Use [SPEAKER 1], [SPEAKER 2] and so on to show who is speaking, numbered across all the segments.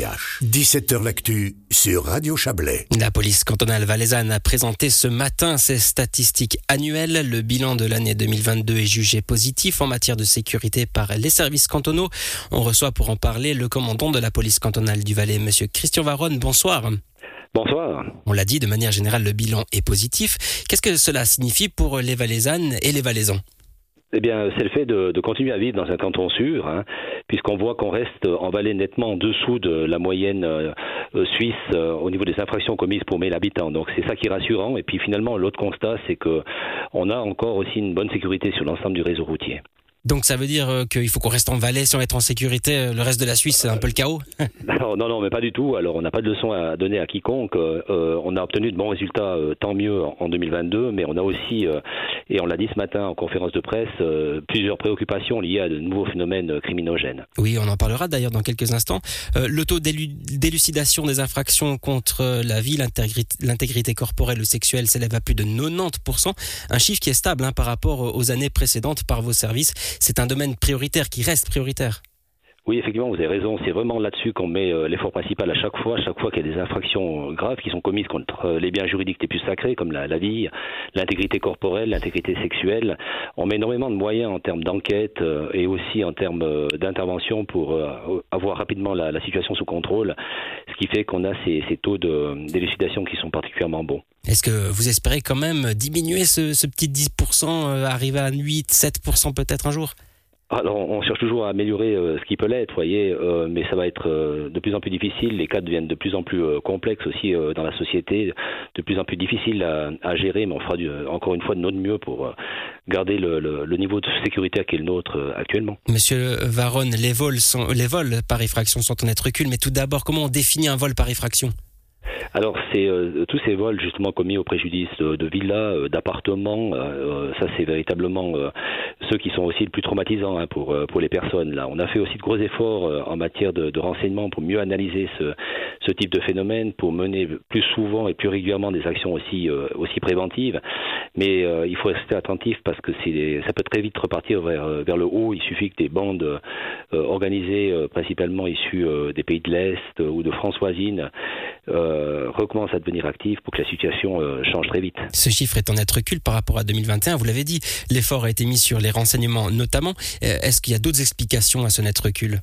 [SPEAKER 1] 17h L'actu sur Radio Chablais.
[SPEAKER 2] La police cantonale valaisanne a présenté ce matin ses statistiques annuelles. Le bilan de l'année 2022 est jugé positif en matière de sécurité par les services cantonaux. On reçoit pour en parler le commandant de la police cantonale du Valais, monsieur Christian Varonne. Bonsoir.
[SPEAKER 3] Bonsoir.
[SPEAKER 2] On l'a dit, de manière générale, le bilan est positif. Qu'est-ce que cela signifie pour les Valaisannes et les Valaisans?
[SPEAKER 3] Eh bien, c'est le fait de, continuer à vivre dans un canton sûr, hein, puisqu'on voit qu'on reste en Valais nettement en dessous de la moyenne euh, euh, suisse euh, au niveau des infractions commises pour 1000 habitants. Donc c'est ça qui est rassurant. Et puis finalement, l'autre constat, c'est que on a encore aussi une bonne sécurité sur l'ensemble du réseau routier.
[SPEAKER 2] Donc ça veut dire euh, qu'il faut qu'on reste en Valais si on être en sécurité. Euh, le reste de la Suisse, c'est un peu le chaos
[SPEAKER 3] non, non, non, mais pas du tout. Alors on n'a pas de leçon à donner à quiconque. Euh, on a obtenu de bons résultats, tant mieux en 2022, mais on a aussi, et on l'a dit ce matin en conférence de presse, plusieurs préoccupations liées à de nouveaux phénomènes criminogènes.
[SPEAKER 2] Oui, on en parlera d'ailleurs dans quelques instants. le taux d'élucidation des infractions contre la vie, l'intégrité corporelle ou sexuelle s'élève à plus de 90%, un chiffre qui est stable hein, par rapport aux années précédentes par vos services c'est un domaine prioritaire qui reste prioritaire.
[SPEAKER 3] Oui, effectivement, vous avez raison. C'est vraiment là-dessus qu'on met euh, l'effort principal à chaque fois. Chaque fois qu'il y a des infractions graves qui sont commises contre euh, les biens juridiques les plus sacrés, comme la, vie, l'intégrité corporelle, l'intégrité sexuelle, on met énormément de moyens en termes d'enquête euh, et aussi en termes d'intervention pour avoir rapidement la, situation sous contrôle, qui fait qu'on a ces, taux d'élucidation qui sont particulièrement bons.
[SPEAKER 2] Est-ce que vous espérez quand même diminuer ce, petit 10%, arriver à 8, 7% peut-être un jour?
[SPEAKER 3] Alors, on cherche toujours à améliorer euh, ce qui peut l'être, voyez, euh, mais ça va être euh, de plus en plus difficile. Les cas deviennent de plus en plus complexes aussi dans la société, de plus en plus difficiles à, gérer, mais on fera encore une fois de notre mieux pour garder le, niveau de sécurité qui est le nôtre actuellement.
[SPEAKER 2] Monsieur Varon, les vols, par effraction sont en net recul, mais tout d'abord, comment on définit un vol par effraction?
[SPEAKER 3] Alors c'est euh, tous ces vols justement commis au préjudice de, villas, euh, d'appartements, euh, ça c'est véritablement ceux qui sont aussi le plus traumatisants hein, pour pour les personnes. Là, on a fait aussi de gros efforts en matière de, de renseignement pour mieux analyser ce, ce type de phénomène, pour mener plus souvent et plus régulièrement des actions aussi aussi préventives. Mais il faut rester attentif parce que c'est ça peut très vite repartir vers vers le haut. Il suffit que des bandes organisées, principalement issues des pays de l'Est ou de France voisine, euh, recommence à devenir active pour que la situation euh, change très vite.
[SPEAKER 2] Ce chiffre est en net recul par rapport à 2021, vous l'avez dit, l'effort a été mis sur les renseignements notamment. Euh, est-ce qu'il y a d'autres explications à ce net recul?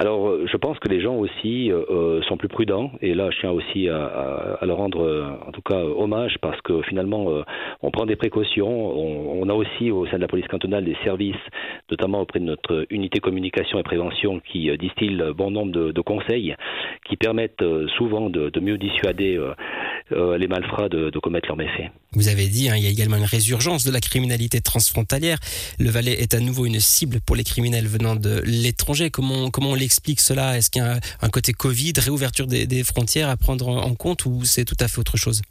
[SPEAKER 3] Alors, euh, je pense que les gens aussi euh, euh, sont plus prudents, et là, je tiens aussi à, leur rendre, en tout cas, hommage, parce que finalement, on prend des précautions. On, a aussi au sein de la police cantonale des services, notamment auprès de notre unité communication et prévention, qui distillent bon nombre de, conseils, qui permettent souvent de, mieux dissuader les malfrats de, commettre leurs méfaits.
[SPEAKER 2] Vous avez dit, hein, il y a également une résurgence de la criminalité transfrontalière. Le Valais est à nouveau une cible pour les criminels venant de l'étranger. Comment, comment on explique cela Est-ce qu'il y a un, côté Covid, réouverture des frontières à prendre en compte ou c'est tout à fait autre chose?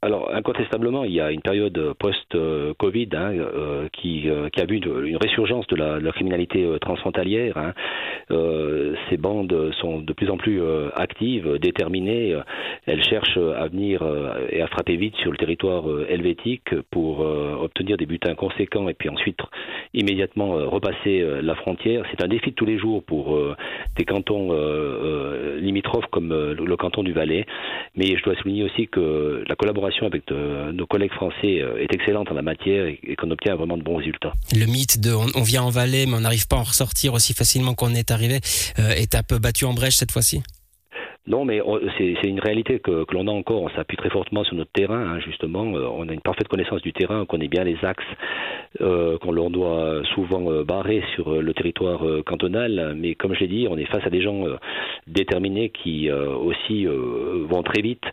[SPEAKER 3] Alors, incontestablement, il y a une période post-Covid hein, euh, qui, euh, qui, a vu une, résurgence de la, criminalité euh, transfrontalière. Hein. ces bandes sont de plus en plus actives, déterminées. Elles cherchent à venir et à frapper vite sur le territoire helvétique pour obtenir des butins conséquents et puis ensuite immédiatement repasser la frontière. C'est un défi de tous les jours pour des cantons limitrophes comme le canton du Valais. Mais je dois souligner aussi que la collaboration avec nos collègues français euh, est excellente en la matière et, qu'on obtient vraiment de bons résultats.
[SPEAKER 2] Le mythe de on, vient en Valais mais on n'arrive pas à en ressortir aussi facilement qu'on est arrivé euh, est un peu battu en brèche cette fois-ci
[SPEAKER 3] non, mais c'est une réalité que, l'on a encore. On s'appuie très fortement sur notre terrain, hein, justement. Euh, on a une parfaite connaissance du terrain, on connaît bien les axes euh, qu'on leur doit souvent euh, barrer sur le territoire cantonal. Mais comme je l'ai dit, on est face à des gens déterminés qui aussi vont très vite.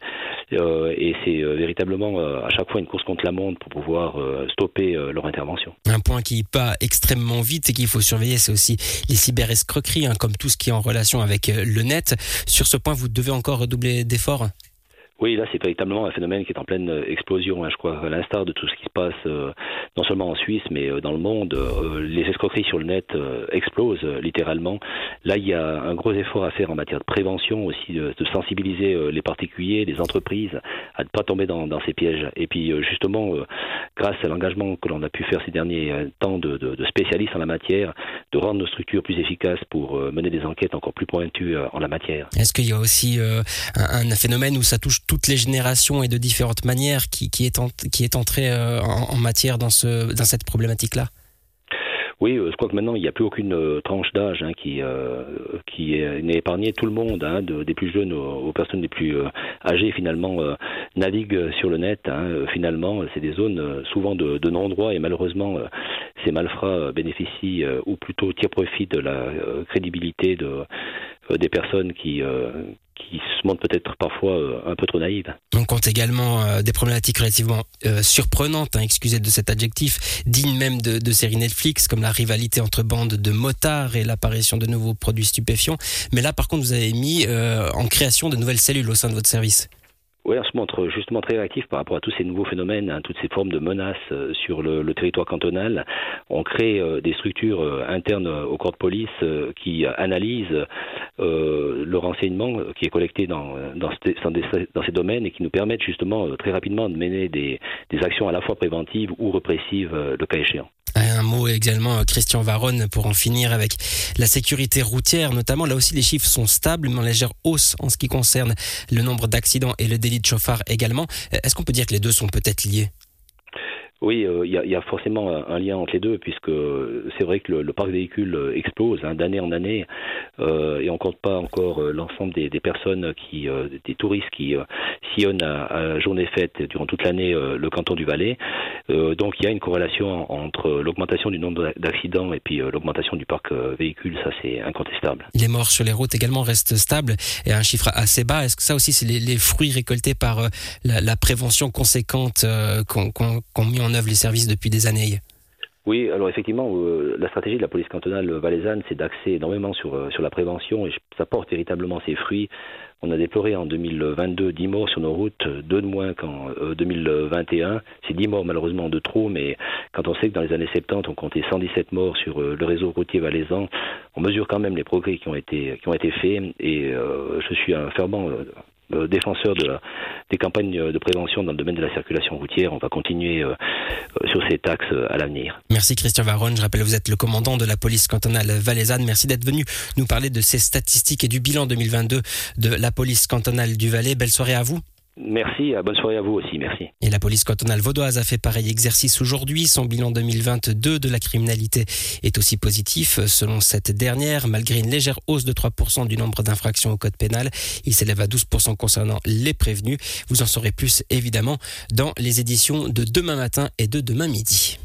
[SPEAKER 3] et c'est véritablement à chaque fois une course contre la montre pour pouvoir stopper leur intervention.
[SPEAKER 2] Un point qui pas extrêmement vite et qu'il faut surveiller, c'est aussi les cyberescroqueries, hein, comme tout ce qui est en relation avec le net. Sur ce point, devez encore redoubler d'efforts
[SPEAKER 3] Oui, là, c'est véritablement un phénomène qui est en pleine euh, explosion. Hein. Je crois qu'à l'instar de tout ce qui se passe, euh, non seulement en Suisse, mais euh, dans le monde, les escroqueries sur le net explosent littéralement. Là, il y a un gros effort à faire en matière de prévention aussi, de, sensibiliser les particuliers, les entreprises, à ne pas tomber dans, ces pièges. Et puis, justement, grâce à l'engagement que l'on a pu faire ces derniers temps de, spécialistes en la matière, de rendre nos structures plus efficaces pour mener des enquêtes encore plus pointues en la matière.
[SPEAKER 2] Est-ce qu'il y a aussi un phénomène où ça touche toutes les générations et de différentes manières qui, qui, est, qui est entré euh, en, matière dans, ce, dans cette problématique-là
[SPEAKER 3] oui, euh, je crois que maintenant il n'y a plus aucune euh, tranche d'âge hein, qui qui n'est épargnée. Tout le monde, hein, des plus jeunes aux, personnes les plus âgées, finalement naviguent sur le net. Hein. finalement, c'est des zones souvent de, de non-droit et malheureusement ces malfrats bénéficient ou plutôt tirent profit de la crédibilité de des personnes qui qui se montrent peut-être parfois euh, un peu trop naïves.
[SPEAKER 2] On compte également euh, des problématiques relativement euh, surprenantes, hein, excusez de cet adjectif, dignes même de, de, séries Netflix, comme la rivalité entre bandes de motards et l'apparition de nouveaux produits stupéfiants. Mais là, par contre, vous avez mis en création de nouvelles cellules au sein de votre service.
[SPEAKER 3] Oui, on se montre justement très réactif par rapport à tous ces nouveaux phénomènes, hein, toutes ces formes de menaces euh, sur le, territoire cantonal. On crée euh, des structures euh, internes au corps de police qui analysent le renseignement qui est collecté dans, dans, ces domaines et qui nous permettent justement très rapidement de mener des actions à la fois préventives ou répressives le cas échéant.
[SPEAKER 2] Un mot également, Christian Varonne, pour en finir avec la sécurité routière, notamment. Là aussi, les chiffres sont stables, mais en légère hausse en ce qui concerne le nombre d'accidents et le délit de chauffard également. Est-ce qu'on peut dire que les deux sont peut-être liés?
[SPEAKER 3] Oui, euh, il y, a, forcément un, lien entre les deux, puisque c'est vrai que le, parc de véhicules euh, explose hein, d'année en année, euh, et on compte pas encore l'ensemble des, personnes qui, des touristes qui sillonnent à, journée faite durant toute l'année le canton du Valais. donc il y a une corrélation entre l'augmentation du nombre d'accidents et puis l'augmentation du parc véhicule, ça c'est incontestable.
[SPEAKER 2] Les morts sur les routes également restent stables et un chiffre assez bas. Est-ce que ça aussi c'est les, fruits récoltés par la, prévention conséquente qu'on mis en les services depuis des années
[SPEAKER 3] oui, alors effectivement, euh, la stratégie de la police cantonale valaisanne, c'est d'axer énormément sur, euh, sur la prévention et ça porte véritablement ses fruits. On a déploré en 2022 10 morts sur nos routes, deux de moins qu'en 2021. Euh, c'est 10 morts malheureusement de trop, mais quand on sait que dans les années 70, on comptait 117 morts sur le réseau routier valaisan, on mesure quand même les progrès qui ont été, qui ont été faits et je suis un fervent euh, défenseur de des campagnes de prévention dans le domaine de la circulation routière. On va continuer euh, euh, sur ces taxes à l'avenir.
[SPEAKER 2] Merci Christian Varonne. Je rappelle, vous êtes le commandant de la police cantonale valaisanne. Merci d'être venu nous parler de ces statistiques et du bilan 2022 de la police cantonale du Valais. Belle soirée à vous.
[SPEAKER 3] Merci, bonne soirée à vous aussi, merci.
[SPEAKER 2] Et la police cantonale vaudoise a fait pareil exercice aujourd'hui. Son bilan 2022 de la criminalité est aussi positif. Selon cette dernière, malgré une légère hausse de 3% du nombre d'infractions au code pénal, il s'élève à 12% concernant les prévenus. Vous en saurez plus évidemment dans les éditions de demain matin et de demain midi.